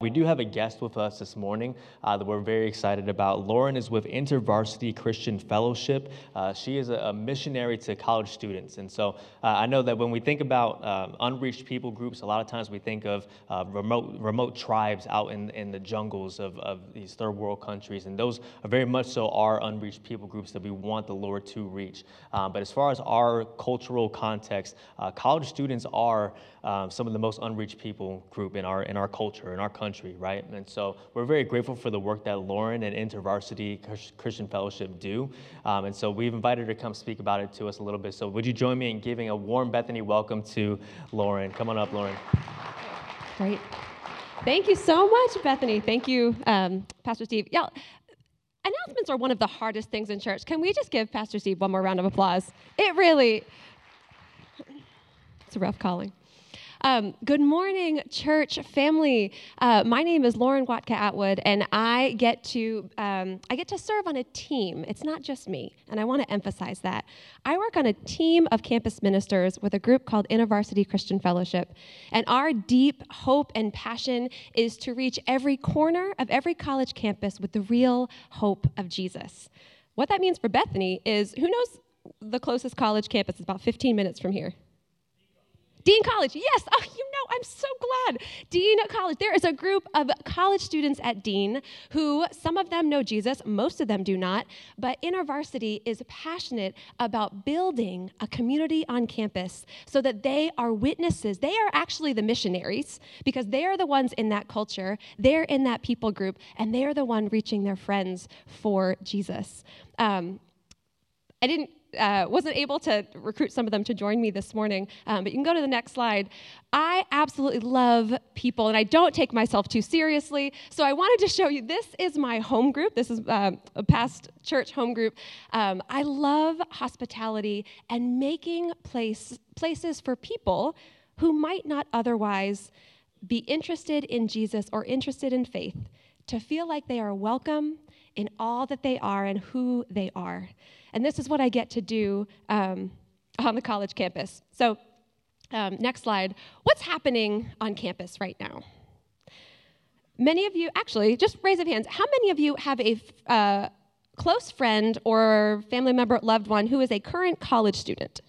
We do have a guest with us this morning uh, that we're very excited about. Lauren is with InterVarsity Christian Fellowship. Uh, she is a, a, missionary to college students. And so uh, I know that when we think about um, unreached people groups, a lot of times we think of uh, remote, remote tribes out in, in the jungles of, of these third world countries. And those are very much so our unreached people groups that we want the Lord to reach. Uh, but as far as our cultural context, uh, college students are um, some of the most unreached people group in our, in our culture, in our country country, right? And so we're very grateful for the work that Lauren and InterVarsity Christian Fellowship do. Um, and so we've invited her to come speak about it to us a little bit. So would you join me in giving a warm Bethany welcome to Lauren? Come on up, Lauren. Great. Thank you so much, Bethany. Thank you, um, Pastor Steve. Yeah, announcements are one of the hardest things in church. Can we just give Pastor Steve one more round of applause? It really, it's a rough calling. Um, good morning, church family. Uh, my name is Lauren Watka Atwood, and I get to um, I get to serve on a team. It's not just me, and I want to emphasize that. I work on a team of campus ministers with a group called InterVarsity Christian Fellowship, and our deep hope and passion is to reach every corner of every college campus with the real hope of Jesus. What that means for Bethany is who knows the closest college campus is about 15 minutes from here. Dean College, yes. Oh, you know, I'm so glad. Dean College. There is a group of college students at Dean who, some of them know Jesus, most of them do not, but InterVarsity is passionate about building a community on campus so that they are witnesses. They are actually the missionaries because they are the ones in that culture, they're in that people group, and they are the one reaching their friends for Jesus. Um, I didn't uh, wasn't able to recruit some of them to join me this morning, um, but you can go to the next slide. I absolutely love people, and I don't take myself too seriously. So I wanted to show you this is my home group. This is um, a past church home group. Um, I love hospitality and making place, places for people who might not otherwise be interested in Jesus or interested in faith to feel like they are welcome in all that they are and who they are. And this is what I get to do um, on the college campus. So, um, next slide. What's happening on campus right now? Many of you, actually, just raise of hands, how many of you have a uh, close friend or family member, loved one who is a current college student?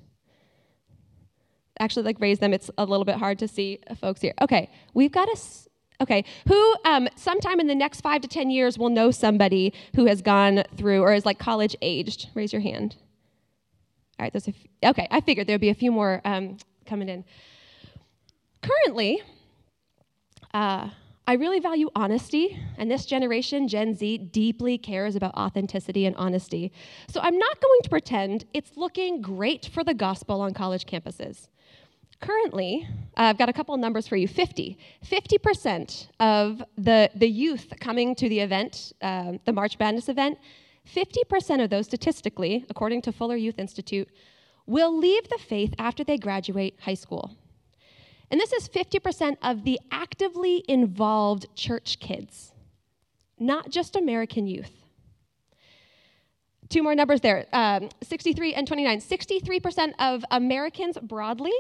Actually, like raise them. It's a little bit hard to see folks here. Okay, we've got a Okay, who um, sometime in the next five to 10 years will know somebody who has gone through or is like college aged? Raise your hand. All right, there's a f- okay, I figured there'd be a few more um, coming in. Currently, uh, I really value honesty, and this generation, Gen Z, deeply cares about authenticity and honesty. So I'm not going to pretend it's looking great for the gospel on college campuses. Currently, uh, I've got a couple numbers for you 50. 50% of the, the youth coming to the event, um, the March Madness event, 50% of those statistically, according to Fuller Youth Institute, will leave the faith after they graduate high school. And this is 50% of the actively involved church kids, not just American youth. Two more numbers there um, 63 and 29. 63% of Americans broadly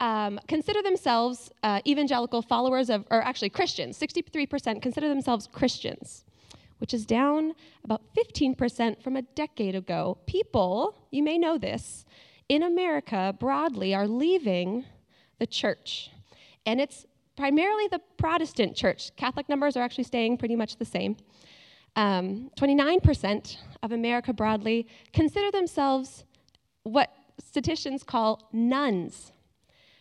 um, consider themselves uh, evangelical followers of, or actually Christians. 63% consider themselves Christians, which is down about 15% from a decade ago. People, you may know this, in America broadly are leaving the church. And it's primarily the Protestant church. Catholic numbers are actually staying pretty much the same. Um, 29% of America broadly consider themselves what statisticians call nones.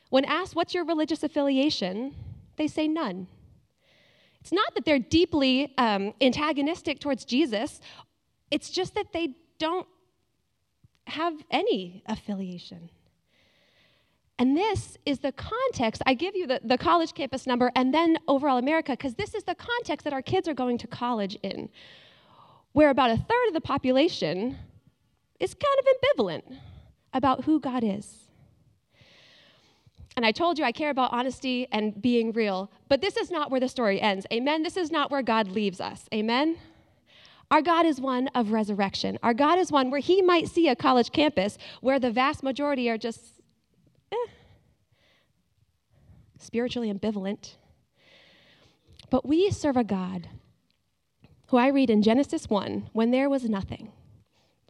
When asked, What's your religious affiliation? they say none. It's not that they're deeply um, antagonistic towards Jesus, it's just that they don't have any affiliation. And this is the context. I give you the, the college campus number and then overall America, because this is the context that our kids are going to college in, where about a third of the population is kind of ambivalent about who God is. And I told you I care about honesty and being real, but this is not where the story ends. Amen? This is not where God leaves us. Amen? Our God is one of resurrection. Our God is one where He might see a college campus where the vast majority are just eh, spiritually ambivalent. But we serve a God who I read in Genesis 1 when there was nothing,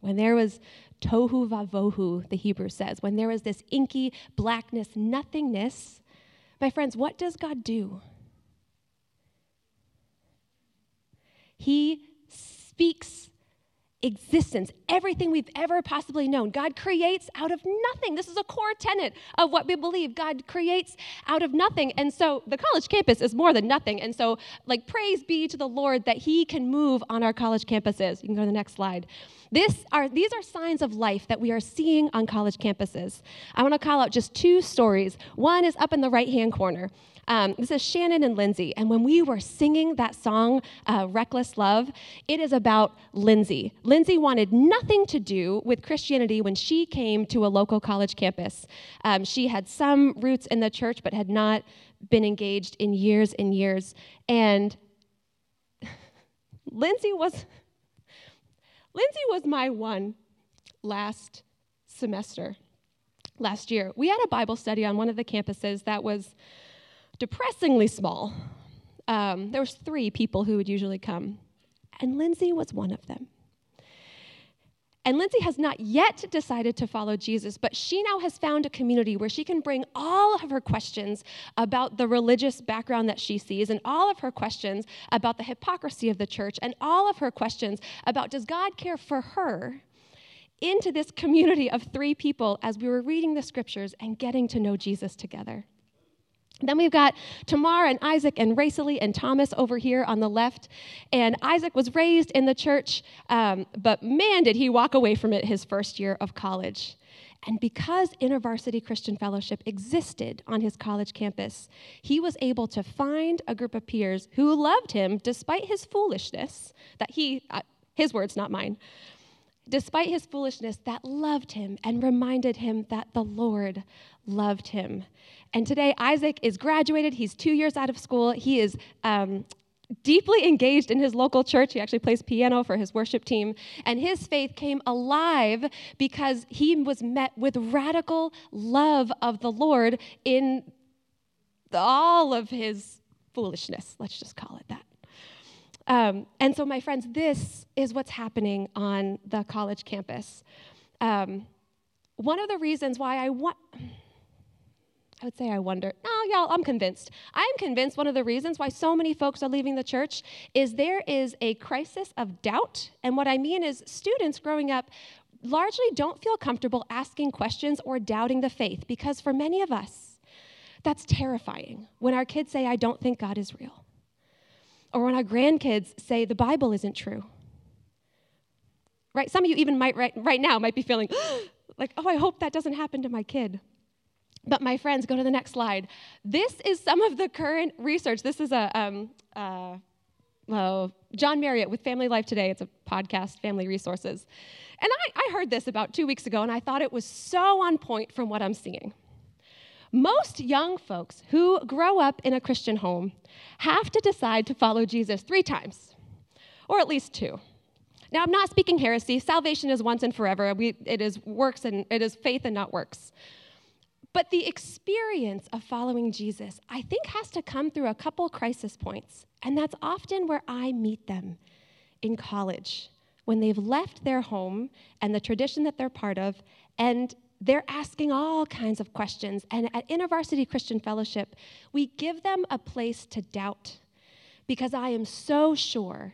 when there was tohu vavohu, the Hebrew says, when there was this inky blackness, nothingness. My friends, what does God do? He speaks existence, everything we've ever possibly known. God creates out of nothing. This is a core tenet of what we believe. God creates out of nothing. And so the college campus is more than nothing. And so, like, praise be to the Lord that He can move on our college campuses. You can go to the next slide. This are, these are signs of life that we are seeing on college campuses. I want to call out just two stories. One is up in the right hand corner. Um, this is Shannon and Lindsay. And when we were singing that song, uh, Reckless Love, it is about Lindsay. Lindsay wanted nothing to do with Christianity when she came to a local college campus. Um, she had some roots in the church, but had not been engaged in years and years. And Lindsay was. Lindsay was my one last semester, last year. We had a Bible study on one of the campuses that was depressingly small. Um, there was three people who would usually come, and Lindsay was one of them. And Lindsay has not yet decided to follow Jesus, but she now has found a community where she can bring all of her questions about the religious background that she sees, and all of her questions about the hypocrisy of the church, and all of her questions about does God care for her into this community of three people as we were reading the scriptures and getting to know Jesus together. Then we've got Tamar and Isaac and Racely and Thomas over here on the left. And Isaac was raised in the church, um, but man, did he walk away from it his first year of college. And because InterVarsity Christian Fellowship existed on his college campus, he was able to find a group of peers who loved him despite his foolishness, that he, uh, his words, not mine, despite his foolishness, that loved him and reminded him that the Lord loved him. And today, Isaac is graduated. He's two years out of school. He is um, deeply engaged in his local church. He actually plays piano for his worship team. And his faith came alive because he was met with radical love of the Lord in all of his foolishness. Let's just call it that. Um, and so, my friends, this is what's happening on the college campus. Um, one of the reasons why I want. I would say I wonder. No, y'all, I'm convinced. I'm convinced one of the reasons why so many folks are leaving the church is there is a crisis of doubt. And what I mean is, students growing up largely don't feel comfortable asking questions or doubting the faith because for many of us, that's terrifying when our kids say, I don't think God is real. Or when our grandkids say, the Bible isn't true. Right? Some of you even might right, right now might be feeling like, oh, I hope that doesn't happen to my kid. But my friends, go to the next slide. This is some of the current research. This is a um, uh, uh, John Marriott with Family Life Today. It's a podcast, Family Resources. And I, I heard this about two weeks ago, and I thought it was so on point from what I'm seeing. Most young folks who grow up in a Christian home have to decide to follow Jesus three times, or at least two. Now, I'm not speaking heresy. Salvation is once and forever. We, it is works and it is faith and not works. But the experience of following Jesus, I think, has to come through a couple crisis points. And that's often where I meet them in college, when they've left their home and the tradition that they're part of, and they're asking all kinds of questions. And at InterVarsity Christian Fellowship, we give them a place to doubt because I am so sure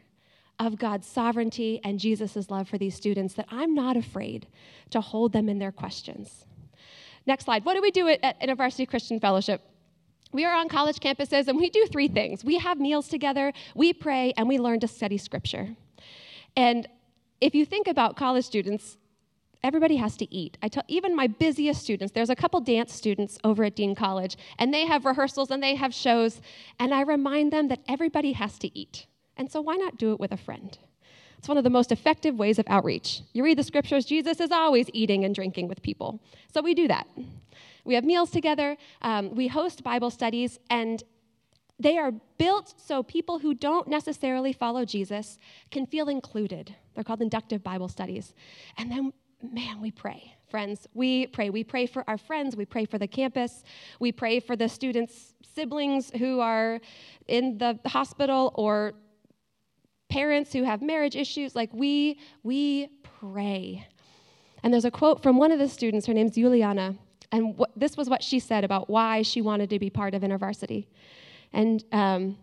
of God's sovereignty and Jesus' love for these students that I'm not afraid to hold them in their questions. Next slide. What do we do at, at InterVarsity Christian Fellowship? We are on college campuses and we do three things. We have meals together, we pray, and we learn to study scripture. And if you think about college students, everybody has to eat. I tell even my busiest students, there's a couple dance students over at Dean College, and they have rehearsals and they have shows, and I remind them that everybody has to eat. And so why not do it with a friend? It's one of the most effective ways of outreach. You read the scriptures, Jesus is always eating and drinking with people. So we do that. We have meals together, um, we host Bible studies, and they are built so people who don't necessarily follow Jesus can feel included. They're called inductive Bible studies. And then man, we pray, friends. We pray. We pray for our friends. We pray for the campus. We pray for the students' siblings who are in the hospital or parents who have marriage issues. Like we, we pray. And there's a quote from one of the students. Her name's Juliana. And this was what she said about why she wanted to be part of InterVarsity. And um,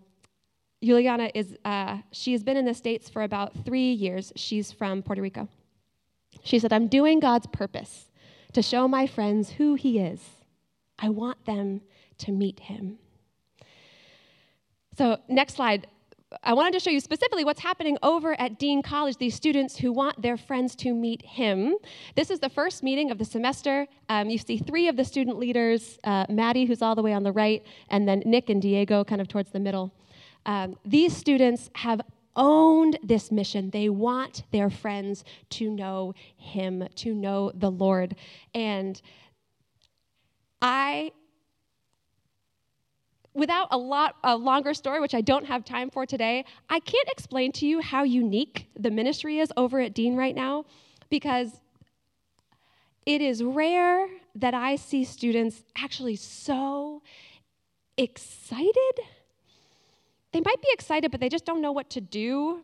Juliana is, uh, she has been in the States for about three years. She's from Puerto Rico. She said, I'm doing God's purpose to show my friends who He is. I want them to meet Him. So, next slide. I wanted to show you specifically what's happening over at Dean College, these students who want their friends to meet him. This is the first meeting of the semester. Um, you see three of the student leaders uh, Maddie, who's all the way on the right, and then Nick and Diego, kind of towards the middle. Um, these students have owned this mission. They want their friends to know Him, to know the Lord. And I without a lot a longer story which i don't have time for today i can't explain to you how unique the ministry is over at dean right now because it is rare that i see students actually so excited they might be excited, but they just don't know what to do.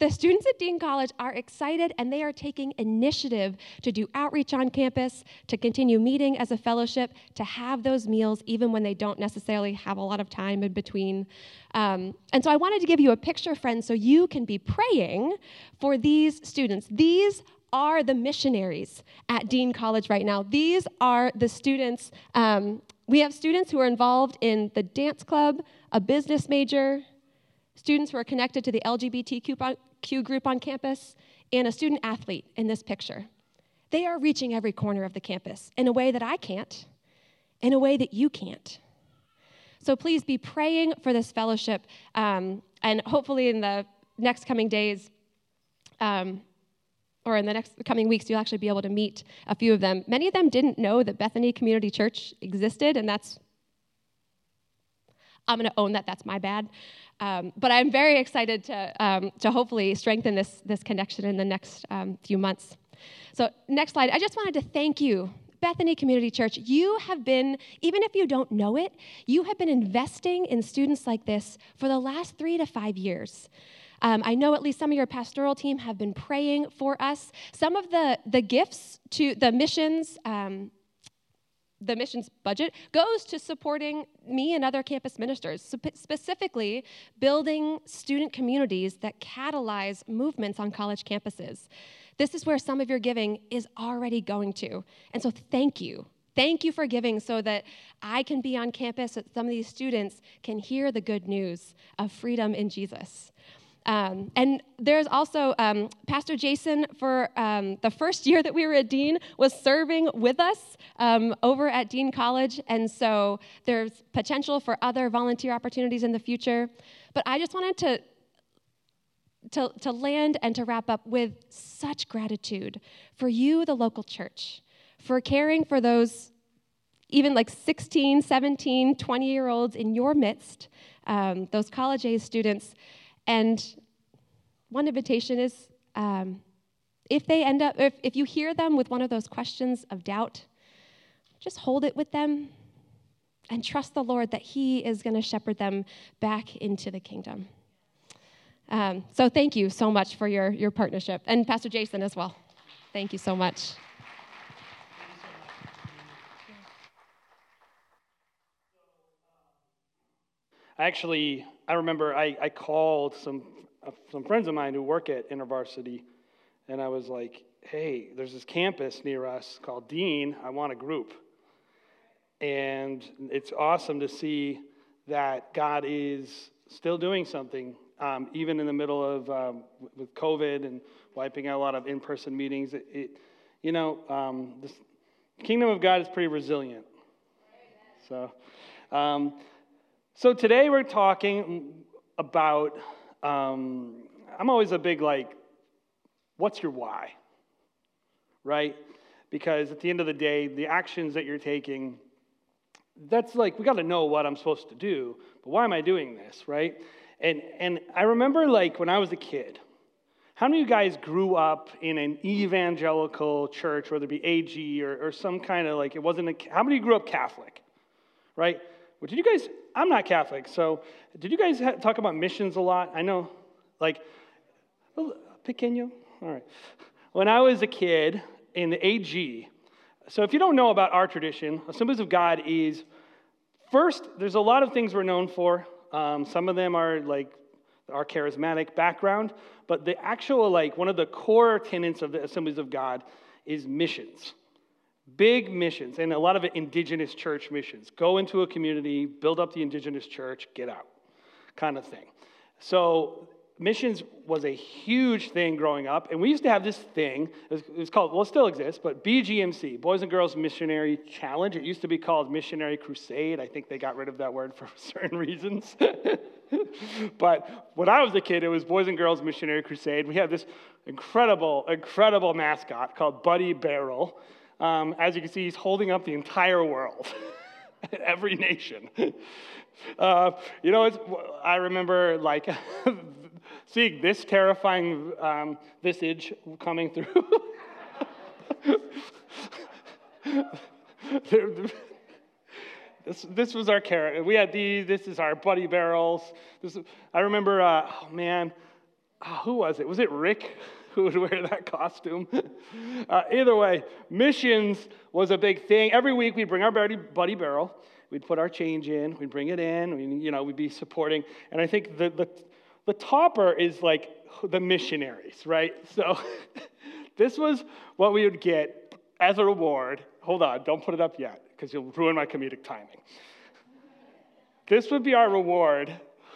The students at Dean College are excited and they are taking initiative to do outreach on campus, to continue meeting as a fellowship, to have those meals even when they don't necessarily have a lot of time in between. Um, and so I wanted to give you a picture, friends, so you can be praying for these students. These are the missionaries at Dean College right now. These are the students. Um, we have students who are involved in the dance club, a business major, students who are connected to the LGBTQ group on campus, and a student athlete in this picture. They are reaching every corner of the campus in a way that I can't, in a way that you can't. So please be praying for this fellowship, um, and hopefully in the next coming days, um, or in the next coming weeks, you'll actually be able to meet a few of them. Many of them didn't know that Bethany Community Church existed, and that's I'm going to own that. That's my bad. Um, but I'm very excited to, um, to hopefully strengthen this, this connection in the next um, few months. So, next slide. I just wanted to thank you, Bethany Community Church. You have been, even if you don't know it, you have been investing in students like this for the last three to five years. Um, I know at least some of your pastoral team have been praying for us. Some of the, the gifts to the missions, um, the missions budget goes to supporting me and other campus ministers, specifically building student communities that catalyze movements on college campuses. This is where some of your giving is already going to. And so, thank you. Thank you for giving so that I can be on campus, that some of these students can hear the good news of freedom in Jesus. Um, and there's also um, Pastor Jason for um, the first year that we were at Dean was serving with us um, over at Dean College. And so there's potential for other volunteer opportunities in the future. But I just wanted to to, to land and to wrap up with such gratitude for you, the local church, for caring for those even like 16, 17, 20 year olds in your midst, um, those college age students and one invitation is um, if they end up, if, if you hear them with one of those questions of doubt, just hold it with them and trust the Lord that He is going to shepherd them back into the kingdom. Um, so thank you so much for your, your partnership. And Pastor Jason as well. Thank you so much. I actually, I remember I, I called some, uh, some friends of mine who work at InterVarsity, and I was like, hey, there's this campus near us called Dean. I want a group. And it's awesome to see that God is still doing something, um, even in the middle of um, with COVID and wiping out a lot of in-person meetings. It, it you know, um, the kingdom of God is pretty resilient. So, um, so today we're talking about, um, I'm always a big like, what's your why? Right? Because at the end of the day, the actions that you're taking, that's like, we got to know what I'm supposed to do, but why am I doing this, right? And, and I remember like when I was a kid, How many of you guys grew up in an evangelical church, whether it be AG or, or some kind of like, it wasn't a, how many grew up Catholic? Right? Well, did you guys, I'm not Catholic, so did you guys talk about missions a lot? I know, like, pequeño? All right. When I was a kid in the AG, so if you don't know about our tradition, Assemblies of God is first, there's a lot of things we're known for. Um, some of them are like our charismatic background, but the actual, like, one of the core tenets of the Assemblies of God is missions. Big missions, and a lot of it indigenous church missions. Go into a community, build up the indigenous church, get out, kind of thing. So, missions was a huge thing growing up, and we used to have this thing. It was, called, well, it still exists, but BGMC, Boys and Girls Missionary Challenge. It used to be called Missionary Crusade. I think they got rid of that word for certain reasons. but when I was a kid, it was Boys and Girls Missionary Crusade. We had this incredible, incredible mascot called Buddy Barrel. Um, as you can see, he's holding up the entire world, every nation. Uh, you know, I remember like seeing this terrifying um, visage coming through. This, this was our carrot. We had these. This is our buddy barrels. This, I remember, uh, oh man, oh, who was it? Was it Rick who would wear that costume? uh, either way, missions was a big thing. Every week we'd bring our buddy, buddy barrel. We'd put our change in. We'd bring it in. We, you know, we'd be supporting. And I think the, the, the topper is like the missionaries, right? So this was what we would get as a reward. Hold on, don't put it up yet because you'll ruin my comedic timing. this would be our reward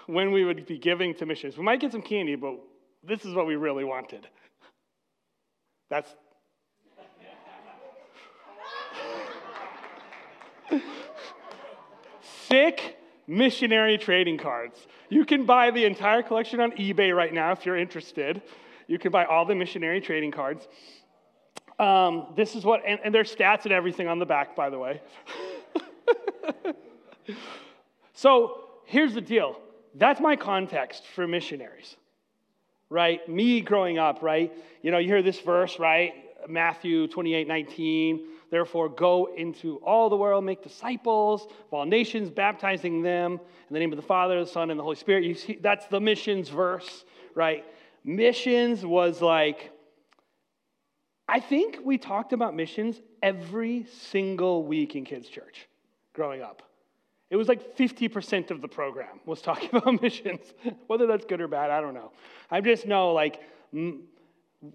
when we would be giving to missions. We might get some candy, but this is what we really wanted. That's. Sick missionary trading cards. You can buy the entire collection on eBay right now if you're interested. You can buy all the missionary trading cards. Um, this is what, and, and there's stats and everything on the back, by the way. so here's the deal that's my context for missionaries, right? Me growing up, right? You know, you hear this verse, right? Matthew 28 19. Therefore, go into all the world, make disciples of all nations, baptizing them in the name of the Father, the Son, and the Holy Spirit. You see, that's the missions verse, right? Missions was like I think we talked about missions every single week in kids' church growing up. It was like 50% of the program was talking about missions. Whether that's good or bad, I don't know. I just know, like, m-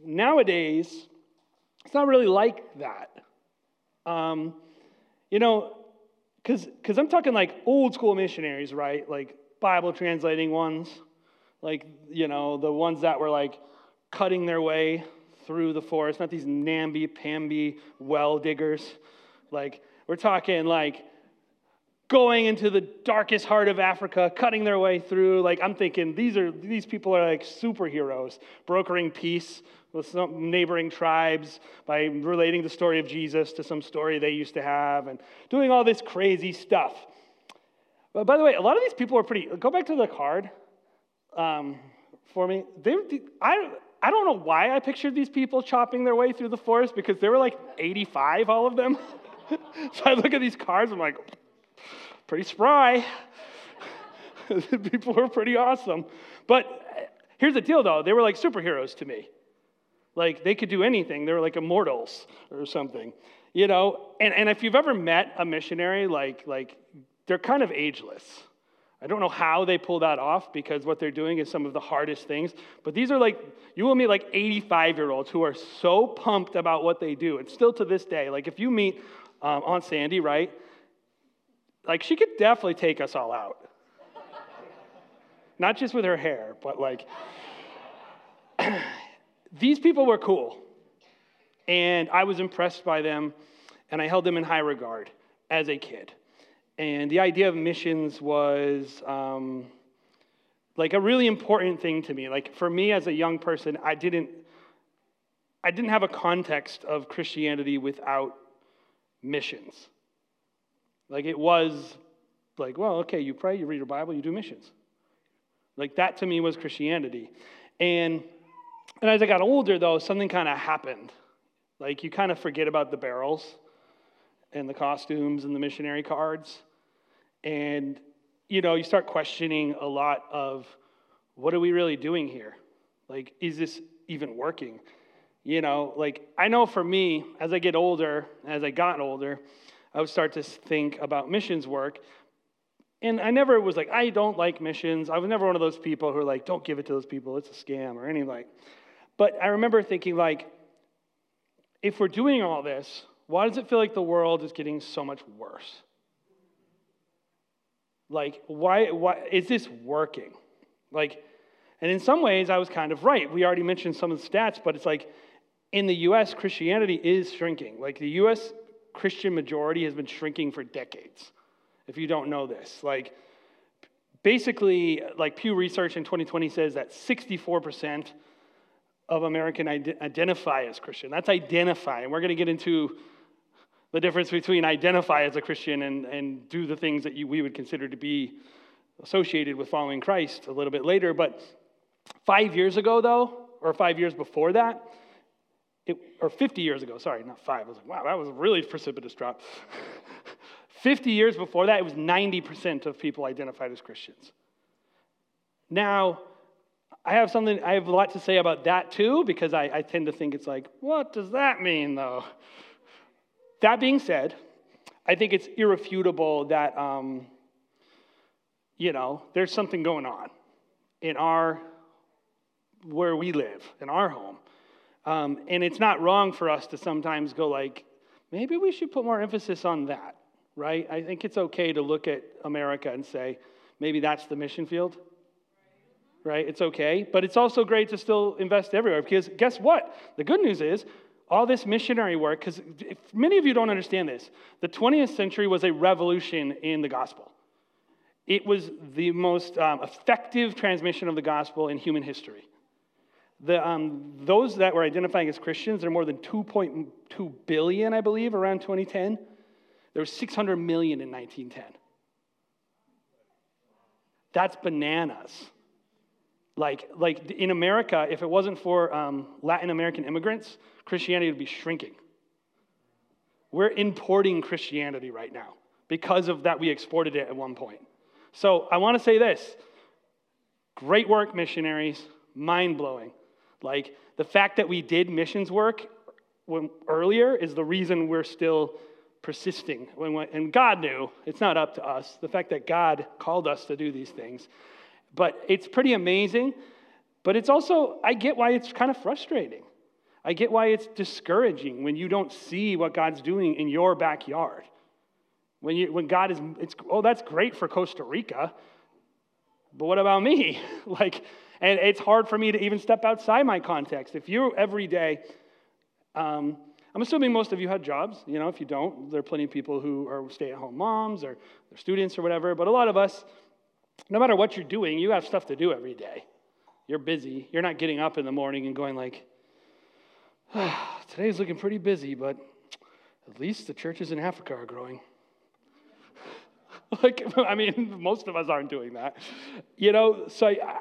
nowadays, it's not really like that. Um, you know, because I'm talking like old school missionaries, right? Like Bible translating ones, like, you know, the ones that were like cutting their way through the forest, not these namby-pamby well diggers. Like, we're talking like going into the darkest heart of Africa, cutting their way through. Like, I'm thinking these are these people are like superheroes, brokering peace with some neighboring tribes by relating the story of Jesus to some story they used to have and doing all this crazy stuff. But by the way, a lot of these people are pretty. Go back to the card um, for me. They, I, I don't know why I pictured these people chopping their way through the forest because there were like 85, all of them. so I look at these cards, I'm like, pretty spry. people were pretty awesome. But here's the deal though they were like superheroes to me. Like they could do anything, they were like immortals or something. You know, and, and if you've ever met a missionary, like, like they're kind of ageless I don't know how they pull that off because what they're doing is some of the hardest things. But these are like, you will meet like 85 year olds who are so pumped about what they do. And still to this day, like if you meet um, Aunt Sandy, right? Like she could definitely take us all out. Not just with her hair, but like, these people were cool. And I was impressed by them, and I held them in high regard as a kid. And the idea of missions was um, like a really important thing to me. Like for me as a young person, I didn't, I didn't have a context of Christianity without missions. Like it was like, well, okay, you pray, you read your Bible, you do missions. Like that to me was Christianity. And And as I got older, though, something kind of happened. Like you kind of forget about the barrels and the costumes and the missionary cards. And, you know, you start questioning a lot of what are we really doing here? Like, is this even working? You know, like, I know for me, as I get older, as I got older, I would start to think about missions work. And I never was like, I don't like missions. I was never one of those people who are like, don't give it to those people, it's a scam or anything like. But I remember thinking, like, if we're doing all this, why does it feel like the world is getting so much worse? Like, why, why is this working? Like, and in some ways, I was kind of right. We already mentioned some of the stats, but it's like in the US, Christianity is shrinking. Like, the US Christian majority has been shrinking for decades, if you don't know this. Like, basically, like Pew Research in 2020 says that 64% of American identify as Christian. That's identify. And we're going to get into the difference between identify as a Christian and, and do the things that you, we would consider to be associated with following Christ a little bit later. But five years ago, though, or five years before that, it, or 50 years ago, sorry, not five. I was like, wow, that was a really precipitous drop. 50 years before that, it was 90% of people identified as Christians. Now, I have something, I have a lot to say about that too, because I, I tend to think it's like, what does that mean though? That being said, I think it's irrefutable that, um, you know, there's something going on in our, where we live, in our home. Um, and it's not wrong for us to sometimes go like, maybe we should put more emphasis on that, right? I think it's okay to look at America and say, maybe that's the mission field, right? It's okay. But it's also great to still invest everywhere because guess what? The good news is all this missionary work, because many of you don't understand this, the 20th century was a revolution in the gospel. It was the most um, effective transmission of the gospel in human history. The, um, those that were identifying as Christians, there are more than 2.2 billion, I believe, around 2010. There were 600 million in 1910. That's bananas. Like, like in America, if it wasn't for um, Latin American immigrants, Christianity would be shrinking. We're importing Christianity right now because of that we exported it at one point. So I want to say this great work, missionaries, mind blowing. Like the fact that we did missions work when, earlier is the reason we're still persisting. When, and God knew, it's not up to us. The fact that God called us to do these things but it's pretty amazing. But it's also, I get why it's kind of frustrating. I get why it's discouraging when you don't see what God's doing in your backyard. When, you, when God is, it's, oh, that's great for Costa Rica, but what about me? like, and it's hard for me to even step outside my context. If you every day, um, I'm assuming most of you had jobs. You know, if you don't, there are plenty of people who are stay at home moms or they're students or whatever. But a lot of us, no matter what you're doing, you have stuff to do every day. You're busy. You're not getting up in the morning and going like, ah, today's looking pretty busy, but at least the churches in Africa are growing. like, I mean, most of us aren't doing that. You know, so I,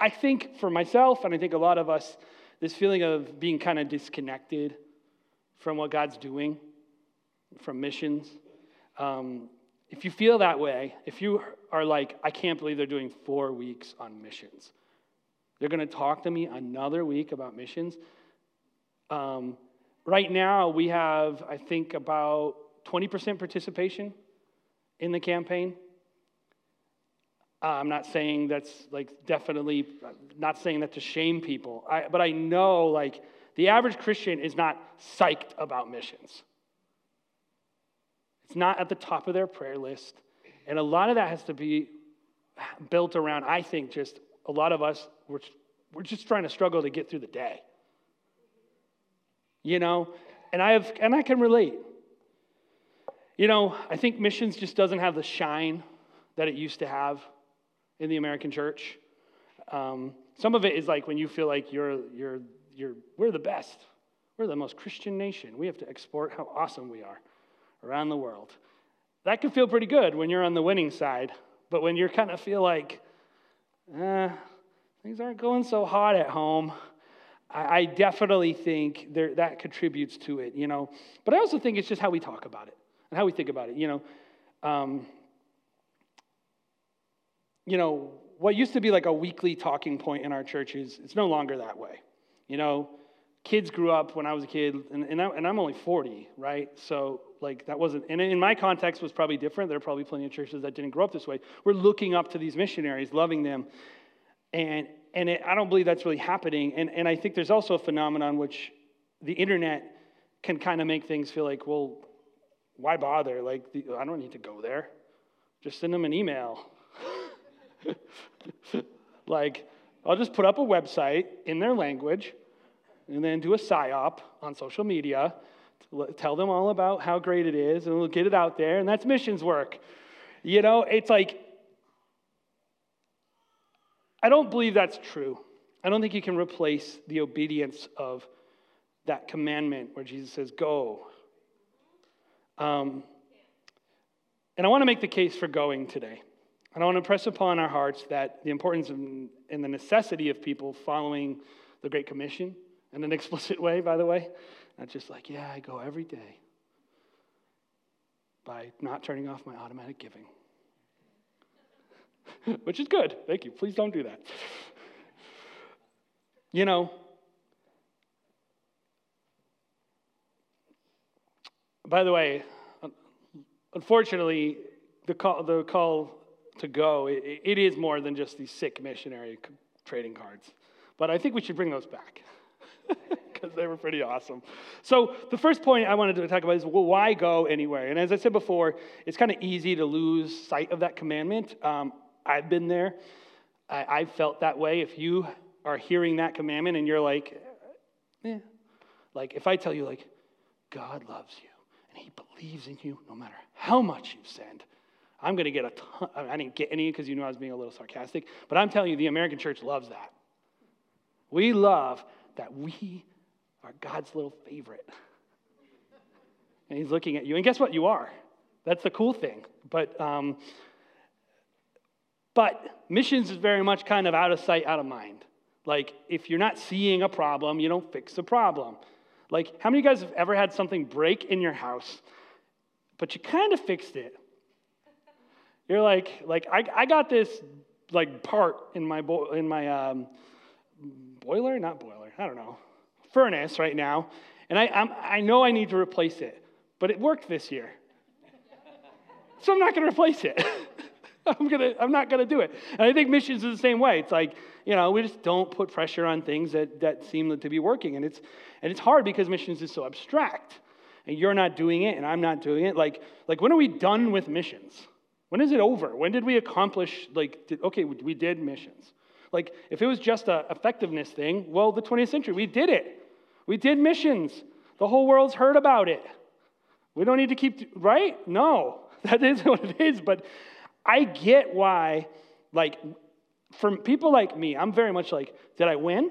I, think for myself, and I think a lot of us, this feeling of being kind of disconnected from what God's doing, from missions. Um, if you feel that way, if you are like, I can't believe they're doing four weeks on missions, they're going to talk to me another week about missions. Um, right now, we have, I think, about 20% participation in the campaign. Uh, I'm not saying that's like definitely, not saying that to shame people, I, but I know like the average Christian is not psyched about missions. It's not at the top of their prayer list. And a lot of that has to be built around, I think, just a lot of us, we're, we're just trying to struggle to get through the day. You know? And I have and I can relate. You know, I think missions just doesn't have the shine that it used to have in the American church. Um, some of it is like when you feel like you're, you're, you're, we're the best. We're the most Christian nation. We have to export how awesome we are around the world. That can feel pretty good when you're on the winning side, but when you kind of feel like, eh, things aren't going so hot at home, I, I definitely think there, that contributes to it, you know. But I also think it's just how we talk about it and how we think about it, you know. Um, you know, what used to be like a weekly talking point in our churches, it's no longer that way. You know, kids grew up when I was a kid, and, and, I, I'm only 40, right? So, like, that wasn't, and in my context was probably different. There are probably plenty of churches that didn't grow up this way. We're looking up to these missionaries, loving them. And, and it, I don't believe that's really happening. And, and I think there's also a phenomenon which the internet can kind of make things feel like, well, why bother? Like, the, I don't need to go there. Just send them an email. like, I'll just put up a website in their language and then do a psyop on social media, tell them all about how great it is, and we'll get it out there, and that's missions work. You know, it's like, I don't believe that's true. I don't think you can replace the obedience of that commandment where Jesus says, Go. Um, and I want to make the case for going today. And I want to press upon our hearts that the importance and the necessity of people following the Great Commission in an explicit way, by the way. Not just like, yeah, I go every day by not turning off my automatic giving. Which is good. Thank you. Please don't do that. You know, by the way, unfortunately, the call, the call to go, it, it is more than just these sick missionary trading cards. But I think we should bring those back because they were pretty awesome. So, the first point I wanted to talk about is well, why go anywhere? And as I said before, it's kind of easy to lose sight of that commandment. Um, I've been there, I, I felt that way. If you are hearing that commandment and you're like, eh, like if I tell you, like, God loves you and he believes in you no matter how much you've sinned, I'm going to get a ton. I didn't get any because you know I was being a little sarcastic, but I'm telling you, the American church loves that. We love that we are God's little favorite. And he's looking at you. And guess what? You are. That's the cool thing. But, um, but missions is very much kind of out of sight, out of mind. Like, if you're not seeing a problem, you don't fix the problem. Like, how many of you guys have ever had something break in your house, but you kind of fixed it? You're like, like I, I got this like part in my bo- in my um, boiler, not boiler, I don't know, furnace right now, and I I'm, I know I need to replace it, but it worked this year, so I'm not going to replace it. I'm gonna I'm not gonna do it. And I think missions is the same way. It's like you know we just don't put pressure on things that that seem to be working, and it's and it's hard because missions is so abstract, and you're not doing it, and I'm not doing it. Like like when are we done with missions? When is it over? When did we accomplish, like, did, okay, we did missions. Like, if it was just a effectiveness thing, well, the 20th century, we did it. We did missions. The whole world's heard about it. We don't need to keep, right? No, that is what it is. But I get why, like, for people like me, I'm very much like, did I win?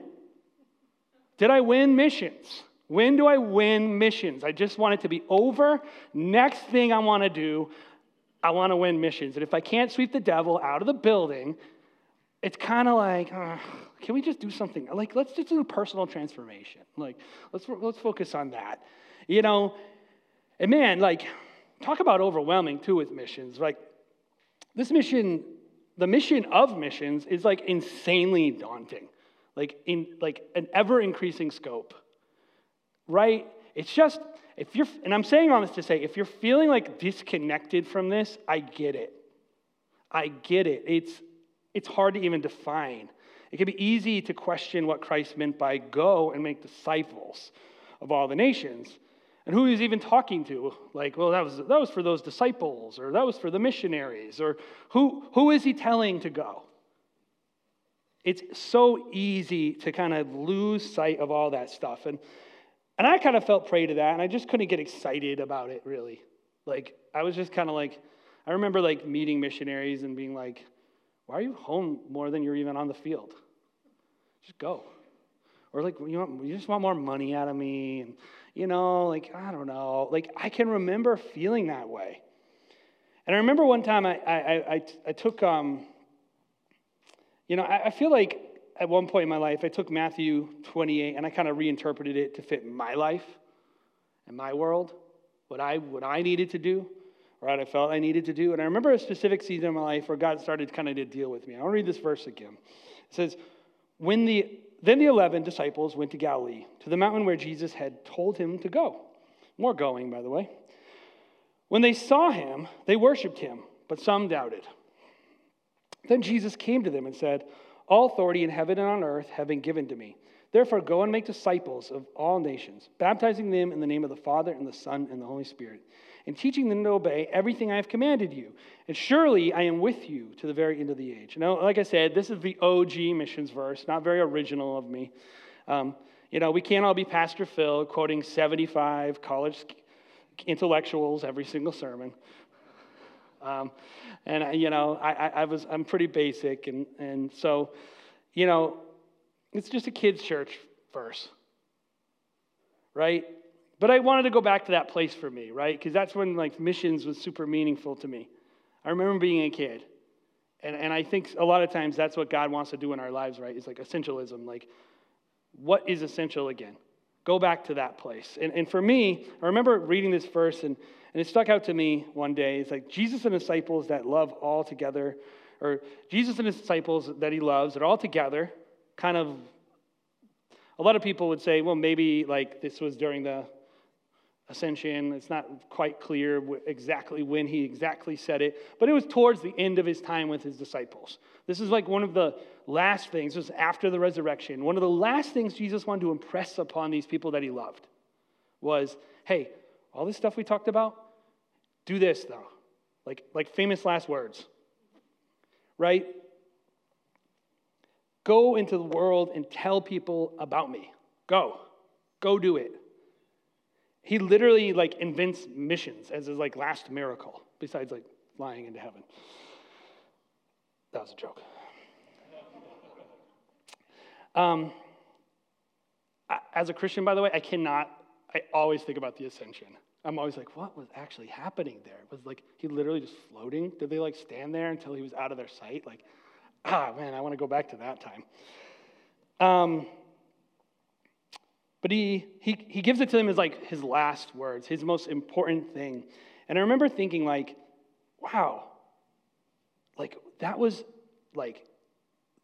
Did I win missions? When do I win missions? I just want it to be over. Next thing I want to do, I want to win missions. And if I can't sweep the devil out of the building, it's kind of like, uh, can we just do something? Like, let's just do personal transformation. Like, let's, let's focus on that. You know, and man, like, talk about overwhelming too with missions. Like, this mission, the mission of missions is like insanely daunting, like, in like an ever increasing scope, right? It's just, if you're, and I'm saying all this to say, if you're feeling like disconnected from this, I get it. I get it. It's, it's hard to even define. It can be easy to question what Christ meant by go and make disciples of all the nations. And who he's even talking to. Like, well, that was, that was for those disciples, or that was for the missionaries, or who, who is he telling to go? It's so easy to kind of lose sight of all that stuff. And and I kind of felt prey to that, and I just couldn't get excited about it, really. Like, I was just kind of like, I remember like meeting missionaries and being like, why are you home more than you're even on the field? Just go. Or like, you, want, you just want more money out of me. And, you know, like, I don't know. Like, I can remember feeling that way. And I remember one time I, I, I, I took, um, you know, I, I feel like at one point in my life, I took Matthew 28 and I kind of reinterpreted it to fit my life and my world, what I, what I needed to do, what I felt I needed to do. And I remember a specific season in my life where God started kind of to deal with me. I'll read this verse again. It says, when the, Then the 11 disciples went to Galilee, to the mountain where Jesus had told him to go. More going, by the way. When they saw him, they worshiped him, but some doubted. Then Jesus came to them and said, All authority in heaven and on earth have been given to me. Therefore, go and make disciples of all nations, baptizing them in the name of the Father and the Son and the Holy Spirit, and teaching them to obey everything I have commanded you. And surely I am with you to the very end of the age. Now, like I said, this is the OG missions verse, not very original of me. Um, you know, we can't all be Pastor Phil quoting 75 college intellectuals every single sermon. Um, and, you know, I, I, was, I'm pretty basic. And, and so, you know, it's just a kid's church verse, right? But I wanted to go back to that place for me, right? Because that's when, like, missions was super meaningful to me. I remember being a kid. And, and I think a lot of times that's what God wants to do in our lives, right? It's like essentialism. Like, what is essential again? Go back to that place. And, and for me, I remember reading this verse, and, and it stuck out to me one day. It's like Jesus and disciples that love all together, or Jesus and his disciples that he loves, they're all together, kind of. A lot of people would say, well, maybe like this was during the ascension. It's not quite clear exactly when he exactly said it, but it was towards the end of his time with his disciples. This is like one of the last things, was after the resurrection. One of the last things Jesus wanted to impress upon these people that he loved was hey, all this stuff we talked about, do this though. Like, like famous last words, right? Go into the world and tell people about me. Go. Go do it. He literally like invents missions as his like last miracle, besides like flying into heaven. That was a joke. Um, as a Christian, by the way, I cannot, I always think about the ascension. I'm always like, what was actually happening there? Was like he literally just floating? Did they like stand there until he was out of their sight? Like, ah, man, I want to go back to that time. Um, but he, he, he gives it to them as like his last words, his most important thing. And I remember thinking, like, wow, like that was like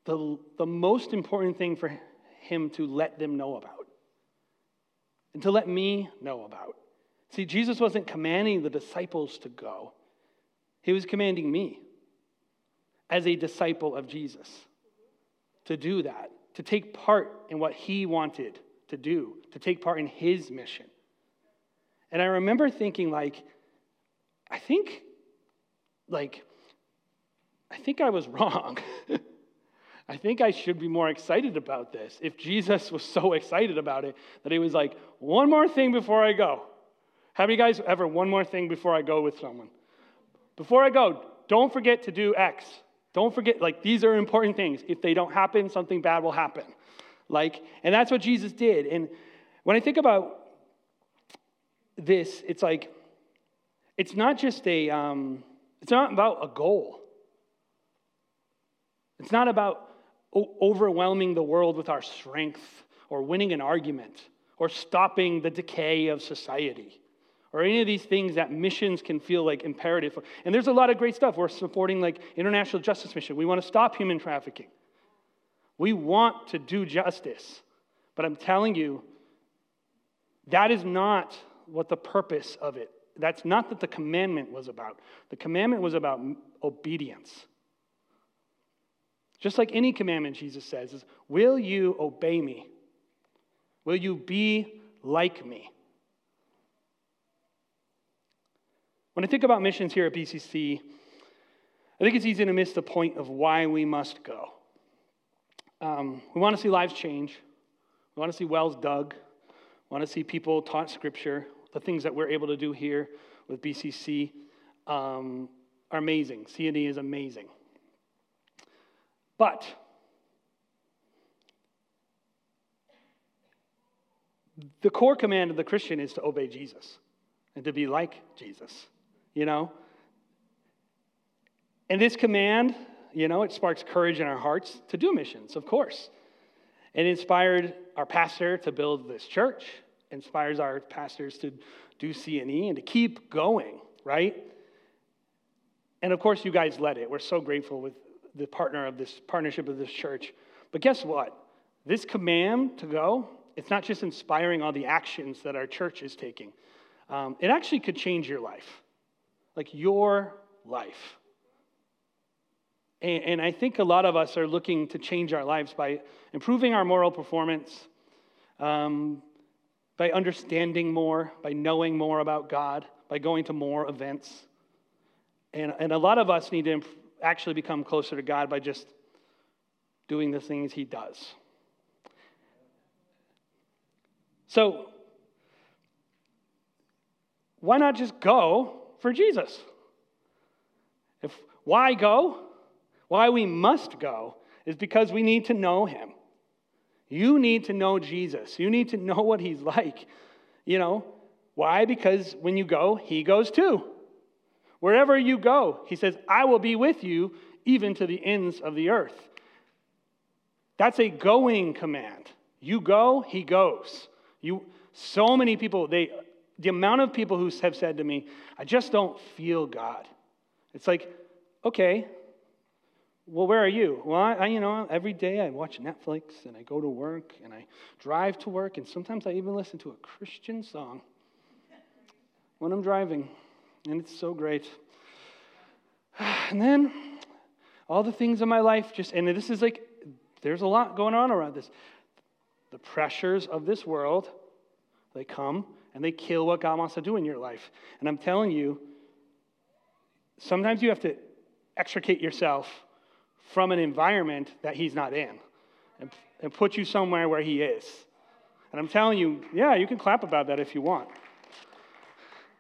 the, the most important thing for him to let them know about and to let me know about. See, Jesus wasn't commanding the disciples to go, he was commanding me as a disciple of Jesus to do that, to take part in what he wanted to do, to take part in his mission. And I remember thinking, like, I think, like, I think I was wrong. I think I should be more excited about this. If Jesus was so excited about it that he was like, one more thing before I go. Have you guys ever one more thing before I go with someone? Before I go, don't forget to do X. Don't forget, like, these are important things. If they don't happen, something bad will happen. Like, and that's what Jesus did. And when I think about this, it's like, it's not just a, um, it's not about a goal. It's not about overwhelming the world with our strength or winning an argument or stopping the decay of society or any of these things that missions can feel like imperative. And there's a lot of great stuff. We're supporting like international justice mission. We want to stop human trafficking. We want to do justice. But I'm telling you, that is not what the purpose of it. That's not that the commandment was about. The commandment was about obedience. Just like any commandment, Jesus says, is, Will you obey me? Will you be like me? When I think about missions here at BCC, I think it's easy to miss the point of why we must go. Um, we want to see lives change. We want to see wells dug. We want to see people taught scripture. The things that we're able to do here with BCC um, are amazing. C&E is amazing. But the core command of the Christian is to obey Jesus and to be like Jesus, you know? And this command, you know, it sparks courage in our hearts to do missions, of course. It inspired our pastor to build this church, inspires our pastors to do C&E and to keep going, right? And of course, you guys led it. We're so grateful with the partner of this partnership of this church. But guess what? This command to go, it's not just inspiring all the actions that our church is taking. Um, it actually could change your life, like your life. And, and I think a lot of us are looking to change our lives by improving our moral performance, um, by understanding more, by knowing more about God, by going to more events. And, and a lot of us need to actually become closer to God by just doing the things He does. So, why not just go for Jesus? If why go? Why we must go is because we need to know him. You need to know Jesus. You need to know what he's like. You know, why? Because when you go, he goes too. Wherever you go, he says, I will be with you even to the ends of the earth. That's a going command. You go, he goes. You so many people, they the amount of people who have said to me, I just don't feel God. It's like, okay, well, where are you? Well, I, I, you know, every day I watch Netflix and I go to work and I drive to work and sometimes I even listen to a Christian song when I'm driving, and it's so great. And then all the things in my life just, and this is like, there's a lot going on around this. The pressures of this world, they come and they kill what God wants to do in your life. And I'm telling you, sometimes you have to extricate yourself from an environment that He's not in and, and put you somewhere where He is. And I'm telling you, yeah, you can clap about that if you want.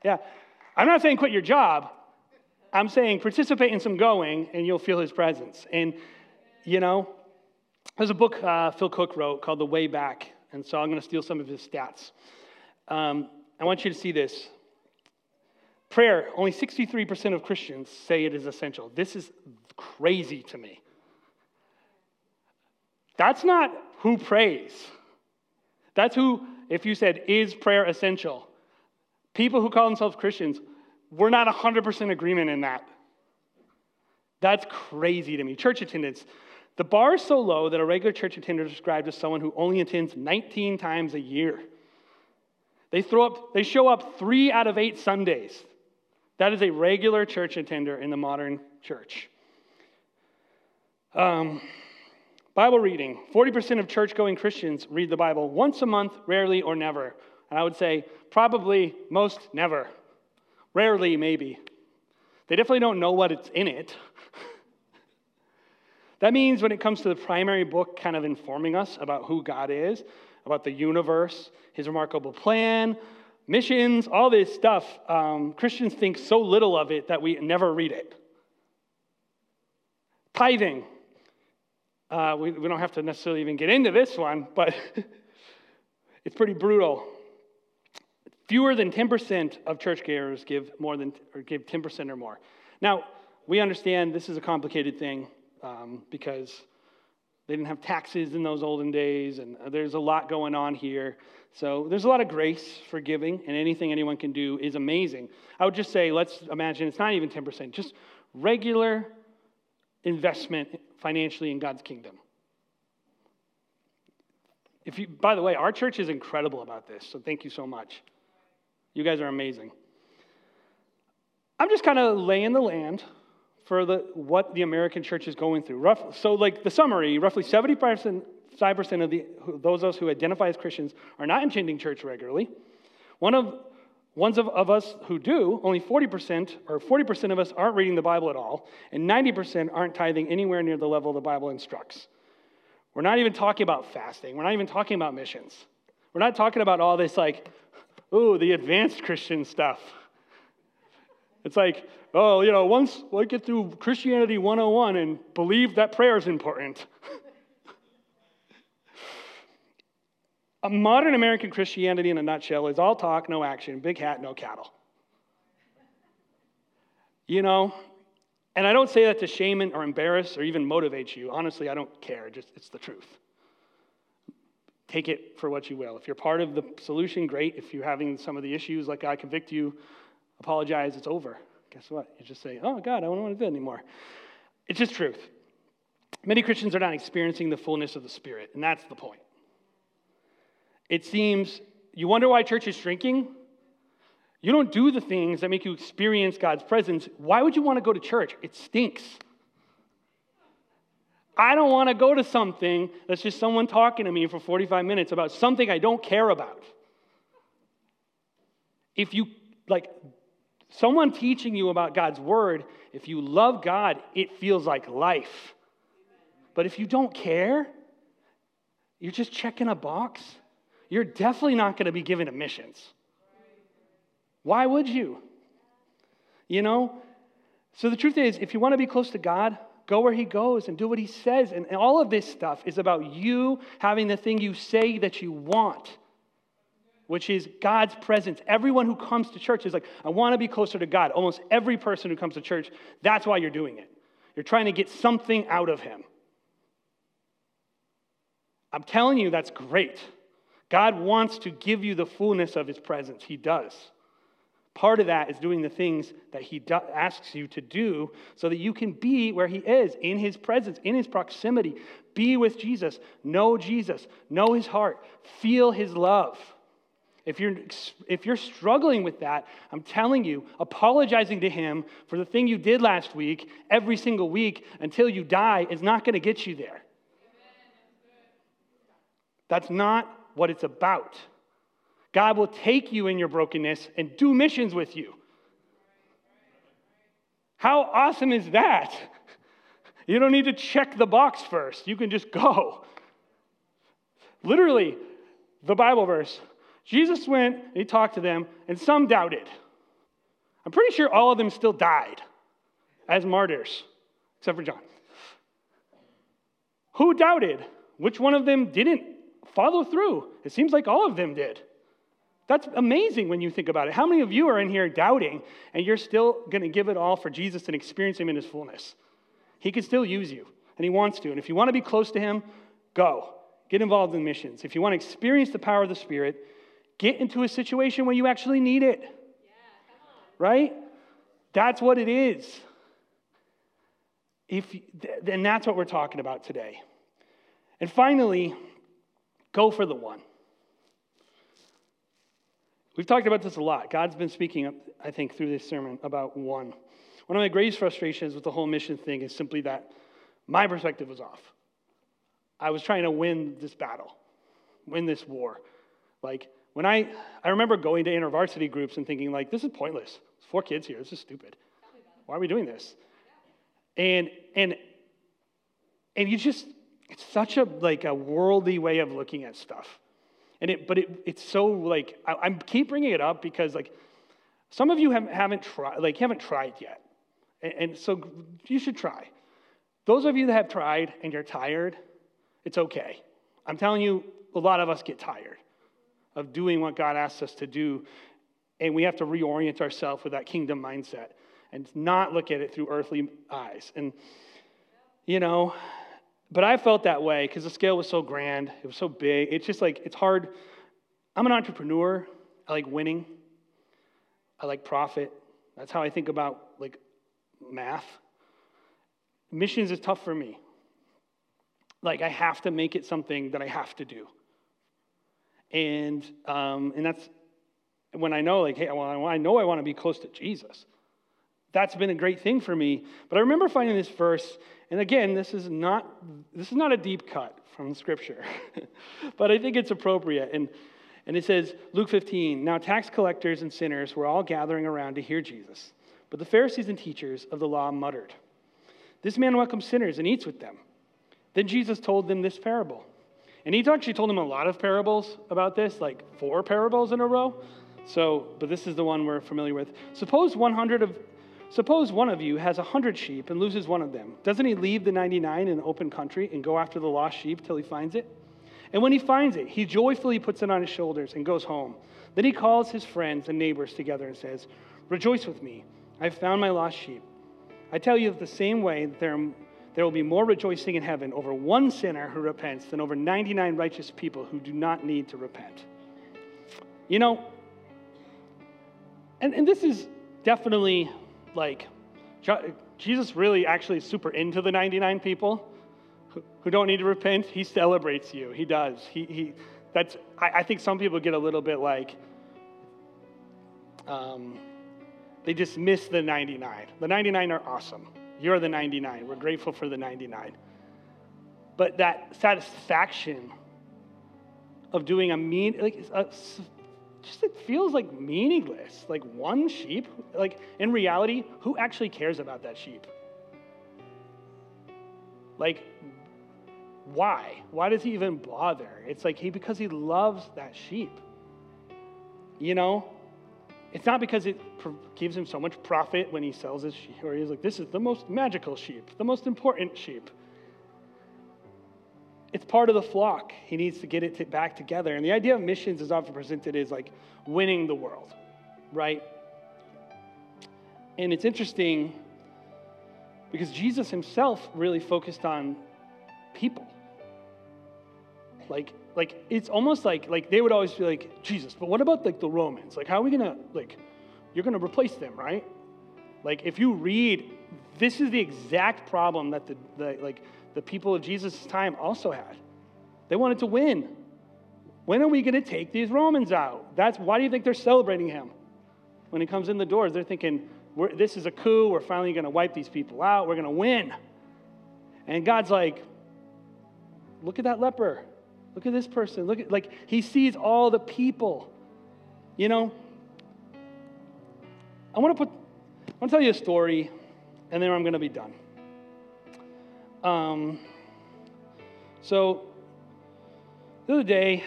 Yeah. I'm not saying quit your job. I'm saying participate in some going and you'll feel his presence. And, you know, there's a book uh, Phil Cooke wrote called The Way Back. And so I'm going to steal some of his stats. Um, I want you to see this. Prayer, only 63% of Christians say it is essential. This is crazy to me. That's not who prays. That's who, if you said, is prayer essential? People who call themselves Christians, we're not 100% agreement in that. That's crazy to me. Church attendance. The bar is so low that a regular church attender is described as someone who only attends 19 times a year. They, throw up, they show up three out of eight Sundays. That is a regular church attender in the modern church. Um, Bible reading 40% of church going Christians read the Bible once a month, rarely, or never. And I would say probably most never. Rarely, maybe. They definitely don't know what it's in it. that means when it comes to the primary book kind of informing us about who God is, about the universe, his remarkable plan, missions, all this stuff. Um, Christians think so little of it that we never read it. Tithing. Uh, we, we don't have to necessarily even get into this one, but it's pretty brutal. Fewer than 10% of churchgoers give more than or give 10% or more. Now, we understand this is a complicated thing um, because they didn't have taxes in those olden days, and there's a lot going on here. So there's a lot of grace for giving, and anything anyone can do is amazing. I would just say, let's imagine it's not even 10%, just regular investment financially in God's kingdom. If you, by the way, our church is incredible about this, so thank you so much. You guys are amazing. I'm just kind of laying the land for the, what the American church is going through. Rough, so, like the summary, roughly 75% of the, those of us who identify as Christians are not attending church regularly. One of ones of, of us who do, only 40% or 40% of us aren't reading the Bible at all, and 90% aren't tithing anywhere near the level the Bible instructs. We're not even talking about fasting. We're not even talking about missions. We're not talking about all this like, ooh, the advanced Christian stuff. It's like, oh, you know, once we get through Christianity 101 and believe that prayer is important. a modern American Christianity in a nutshell is all talk, no action, big hat, no cattle. You know, and I don't say that to shame or embarrass or even motivate you. Honestly, I don't care. Just it's the truth. take it for what you will. If you're part of the solution, great. If you're having some of the issues, like I convict you, apologize, it's over. Guess what? You just say, oh, God, I don't want to do it anymore. It's just truth. Many Christians are not experiencing the fullness of the Spirit, and that's the point. It seems, you wonder why church is shrinking? You don't do the things that make you experience God's presence. Why would you want to go to church? It stinks. I don't want to go to something that's just someone talking to me for 45 minutes about something I don't care about. If you, like, someone teaching you about God's word, if you love God, it feels like life. But if you don't care, you're just checking a box, you're definitely not going to be given to missions. Why would you? You know? So the truth is, if you want to be close to God, go where he goes and do what he says. And, and all of this stuff is about you having the thing you say that you want, which is God's presence. Everyone who comes to church is like, I want to be closer to God. Almost every person who comes to church, that's why you're doing it. You're trying to get something out of him. I'm telling you, that's great. God wants to give you the fullness of his presence. He does. Part of that is doing the things that he do- asks you to do so that you can be where he is, in his presence, in his proximity. Be with Jesus, know Jesus, know his heart, feel his love. If you're, if you're struggling with that, I'm telling you, apologizing to him for the thing you did last week, every single week until you die, is not going to get you there. That's not what it's about. God will take you in your brokenness and do missions with you. How awesome is that? You don't need to check the box first, you can just go. Literally, the Bible verse Jesus went, and he talked to them, and some doubted. I'm pretty sure all of them still died as martyrs, except for John. Who doubted? Which one of them didn't follow through? It seems like all of them did. That's amazing when you think about it. How many of you are in here doubting and you're still going to give it all for Jesus and experience Him in His fullness? He can still use you, and He wants to. And if you want to be close to Him, go. Get involved in missions. If you want to experience the power of the Spirit, get into a situation where you actually need it. Yeah, right? That's what it is. If, and that's what we're talking about today. And finally, go for the one. We've talked about this a lot. God's been speaking, up, I think, through this sermon about one. One of my greatest frustrations with the whole mission thing is simply that my perspective was off. I was trying to win this battle, win this war. Like, when I, I remember going to InterVarsity groups and thinking, like, this is pointless. There's four kids here. This is stupid. Why are we doing this? And, and, and you just, it's such a, like, a worldly way of looking at stuff. And it, but it, it's so like I, I keep bringing it up because like some of you have, haven't tried, like haven't tried yet, and, and so you should try. Those of you that have tried and you're tired, it's okay. I'm telling you, a lot of us get tired of doing what God asks us to do, and we have to reorient ourselves with that kingdom mindset and not look at it through earthly eyes. And you know, but I felt that way because the scale was so grand, it was so big. It's just like, it's hard. I'm an entrepreneur. I like winning. I like profit. That's how I think about like math. Missions is tough for me. Like I have to make it something that I have to do. And, um, and that's when I know, like, hey, well, I know I want to be close to Jesus. That's been a great thing for me. But I remember finding this verse and again, this is not, this is not a deep cut from Scripture, but I think it's appropriate. And, and it says, Luke 15, now tax collectors and sinners were all gathering around to hear Jesus. But the Pharisees and teachers of the law muttered, This man welcomes sinners and eats with them. Then Jesus told them this parable. And he actually told them a lot of parables about this, like four parables in a row. So, but this is the one we're familiar with. Suppose 100 of Suppose one of you has a hundred sheep and loses one of them. Doesn't he leave the 99 in the open country and go after the lost sheep till he finds it? And when he finds it, he joyfully puts it on his shoulders and goes home. Then he calls his friends and neighbors together and says, Rejoice with me, I have found my lost sheep. I tell you that the same way there, there will be more rejoicing in heaven over one sinner who repents than over 99 righteous people who do not need to repent. You know, and, and this is definitely like, Jesus really actually super into the 99 people who, don't need to repent. He celebrates you. He does. He, he, that's, I, I think some people get a little bit like, um, they dismiss the 99. The 99 are awesome. You're the 99. We're grateful for the 99. But that satisfaction of doing a mean, like, a, feels like meaningless. Like one sheep, like in reality, who actually cares about that sheep? Like, why? Why does he even bother? It's like he because he loves that sheep. You know, it's not because it gives him so much profit when he sells his sheep, or he's like, this is the most magical sheep, the most important sheep. It's part of the flock. He needs to get it to back together. And the idea of missions is often presented as like winning the world, right? And it's interesting because Jesus himself really focused on people. Like, like it's almost like like they would always be like jesus but what about like the romans like how are we gonna like you're gonna replace them right like if you read this is the exact problem that the, the like the people of jesus' time also had. They wanted to win. When are we gonna take these romans out? That's why do you think they're celebrating him? When he comes in the doors they're thinking this is a coup. We're finally gonna wipe these people out. We're gonna win. And god's like look at that leper. Look at this person. Look at, like, he sees all the people. You know, I want to put, I want to tell you a story, and then I'm going to be done. Um, so, the other day,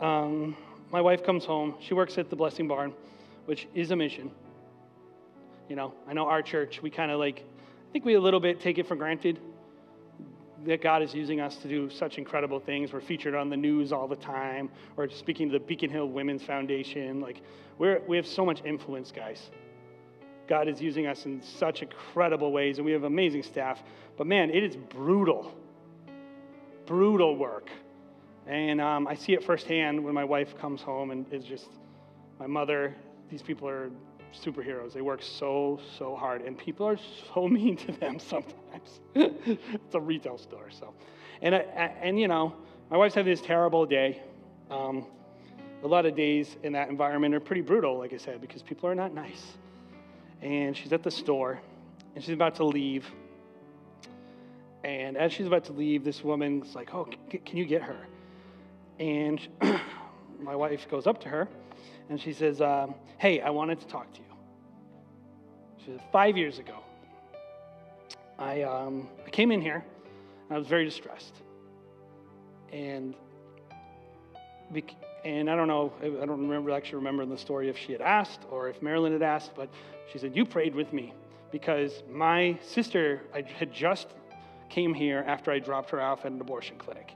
um, my wife comes home. She works at the Blessing Barn, which is a mission. You know, I know our church, we kind of like, I think we a little bit take it for granted that God is using us to do such incredible things. We're featured on the news all the time, or speaking to the Beacon Hill Women's Foundation. Like, we're, we have so much influence, guys. God is using us in such incredible ways, and we have amazing staff. But man, it is brutal, brutal work. And um, I see it firsthand when my wife comes home and is just, my mother, these people are superheroes. They work so, so hard, and people are so mean to them sometimes. it's a retail store, so. And, I, and you know, my wife's having this terrible day. Um, a lot of days in that environment are pretty brutal, like I said, because people are not nice. And she's at the store, and she's about to leave. And as she's about to leave, this woman's like, Oh, can you get her? And my wife goes up to her and she says, um, Hey, I wanted to talk to you. She said, Five years ago, I, um, I came in here and I was very distressed. And, and I don't know, I don't remember actually remember the story if she had asked or if Marilyn had asked, but she said, You prayed with me because my sister I had just came here after I dropped her off at an abortion clinic.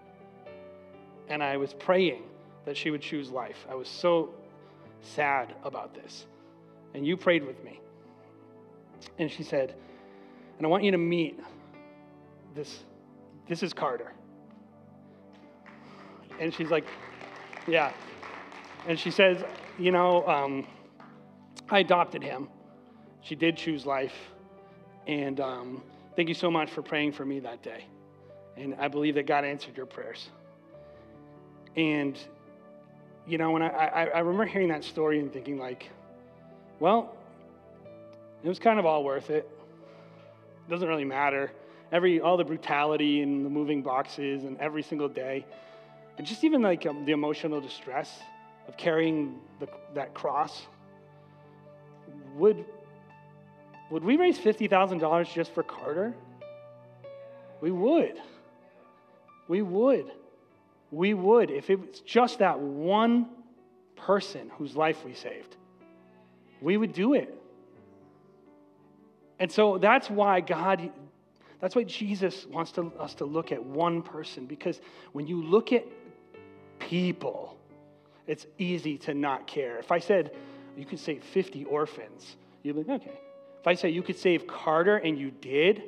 And I was praying that she would choose life. I was so sad about this. And you prayed with me. And she said, and I want you to meet this, this is Carter. And she's like, yeah. And she says, you know, um, I adopted him. She did choose life. And um, thank you so much for praying for me that day. And I believe that God answered your prayers. And you know, when I, I, I remember hearing that story and thinking, like, well, it was kind of all worth it. It doesn't really matter. Every, all the brutality and the moving boxes and every single day. And just even like um, the emotional distress of carrying the, that cross. Would, would we raise $50,000 just for Carter? We would. We would we would, if it was just that one person whose life we saved, we would do it. And so that's why God, that's why Jesus wants to, us to look at one person, because when you look at people, it's easy to not care. If I said you could save 50 orphans, you'd be like, okay. If I say you could save Carter and you did,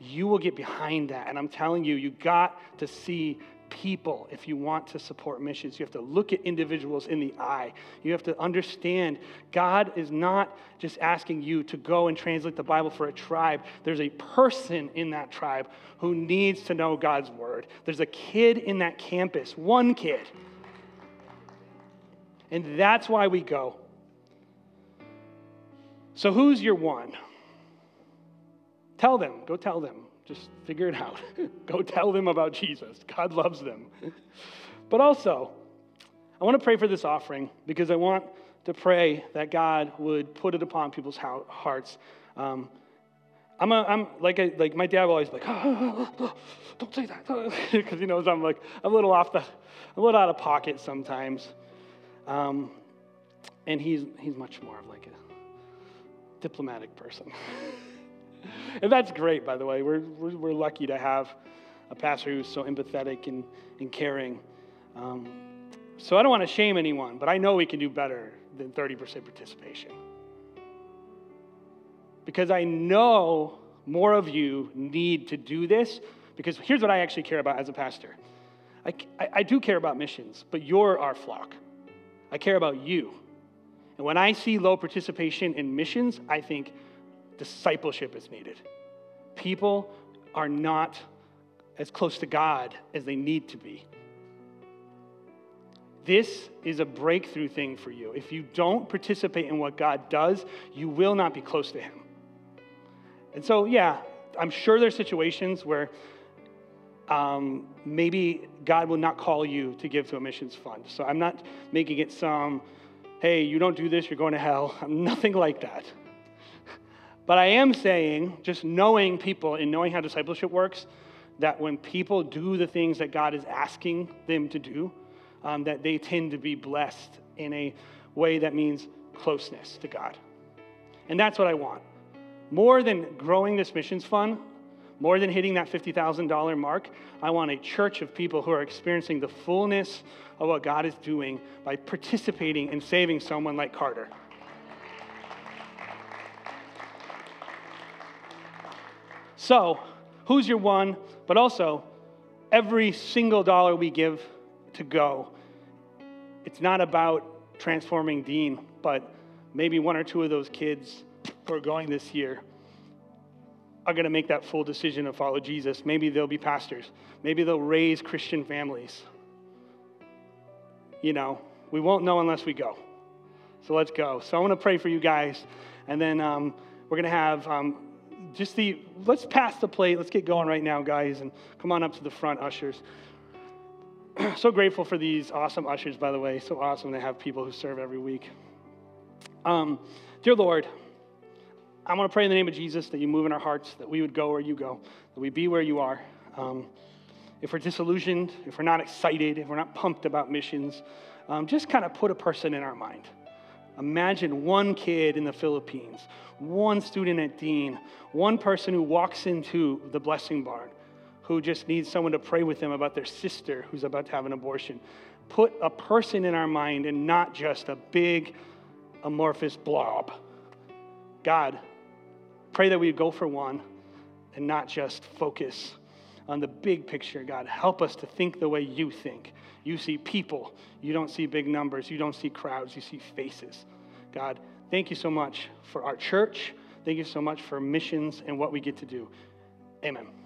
you will get behind that. And I'm telling you, you got to see people if you want to support missions. You have to look at individuals in the eye. You have to understand God is not just asking you to go and translate the Bible for a tribe. There's a person in that tribe who needs to know God's word. There's a kid in that campus, one kid. And that's why we go. So, who's your one? Tell them, go tell them. Just figure it out. go tell them about Jesus. God loves them. but also, I want to pray for this offering because I want to pray that God would put it upon people's hearts. Um, I'm, a, I'm like, a, like my dad will always be like, oh, don't say that, because he knows I'm like a little off the, a little out of pocket sometimes. Um, and he's he's much more of like a diplomatic person. and that's great, by the way. We're, we're, we're, lucky to have a pastor who's so empathetic and, and caring. Um, so I don't want to shame anyone, but I know we can do better than 30% participation. Because I know more of you need to do this, because here's what I actually care about as a pastor I, I, I do care about missions, but you're our flock. I care about you. And when I see low participation in missions, I think, discipleship is needed. People are not as close to God as they need to be. This is a breakthrough thing for you. If you don't participate in what God does, you will not be close to Him. And so, yeah, I'm sure there's situations where um, maybe God will not call you to give to a missions fund. So I'm not making it some, hey, you don't do this, you're going to hell. I'm nothing like that. But I am saying, just knowing people and knowing how discipleship works, that when people do the things that God is asking them to do, um, that they tend to be blessed in a way that means closeness to God. And that's what I want. More than growing this missions fund, more than hitting that $50,000 mark, I want a church of people who are experiencing the fullness of what God is doing by participating in saving someone like Carter. So, who's your one? But also, every single dollar we give to go, it's not about transforming Dean, but maybe one or two of those kids who are going this year are going to make that full decision to follow Jesus. Maybe they'll be pastors. Maybe they'll raise Christian families. You know, we won't know unless we go. So let's go. So I want to pray for you guys. And then um, we're going to have um, just the, let's pass the plate. Let's get going right now, guys, and come on up to the front, ushers. so grateful for these awesome ushers, by the way. So awesome to have people who serve every week. Um, dear Lord, I want to pray in the name of Jesus that you move in our hearts, that we would go where you go, that we be where you are. Um, if we're disillusioned, if we're not excited, if we're not pumped about missions, um, just kind of put a person in our mind. Imagine one kid in the Philippines, one student at Dean, one person who walks into the blessing barn who just needs someone to pray with them about their sister who's about to have an abortion. Put a person in our mind and not just a big amorphous blob. God, pray that we go for one and not just focus on the big picture, God. Help us to think the way you think. You see people, you don't see big numbers, you don't see crowds, you see faces. God, thank you so much for our church. Thank you so much for missions and what we get to do. Amen.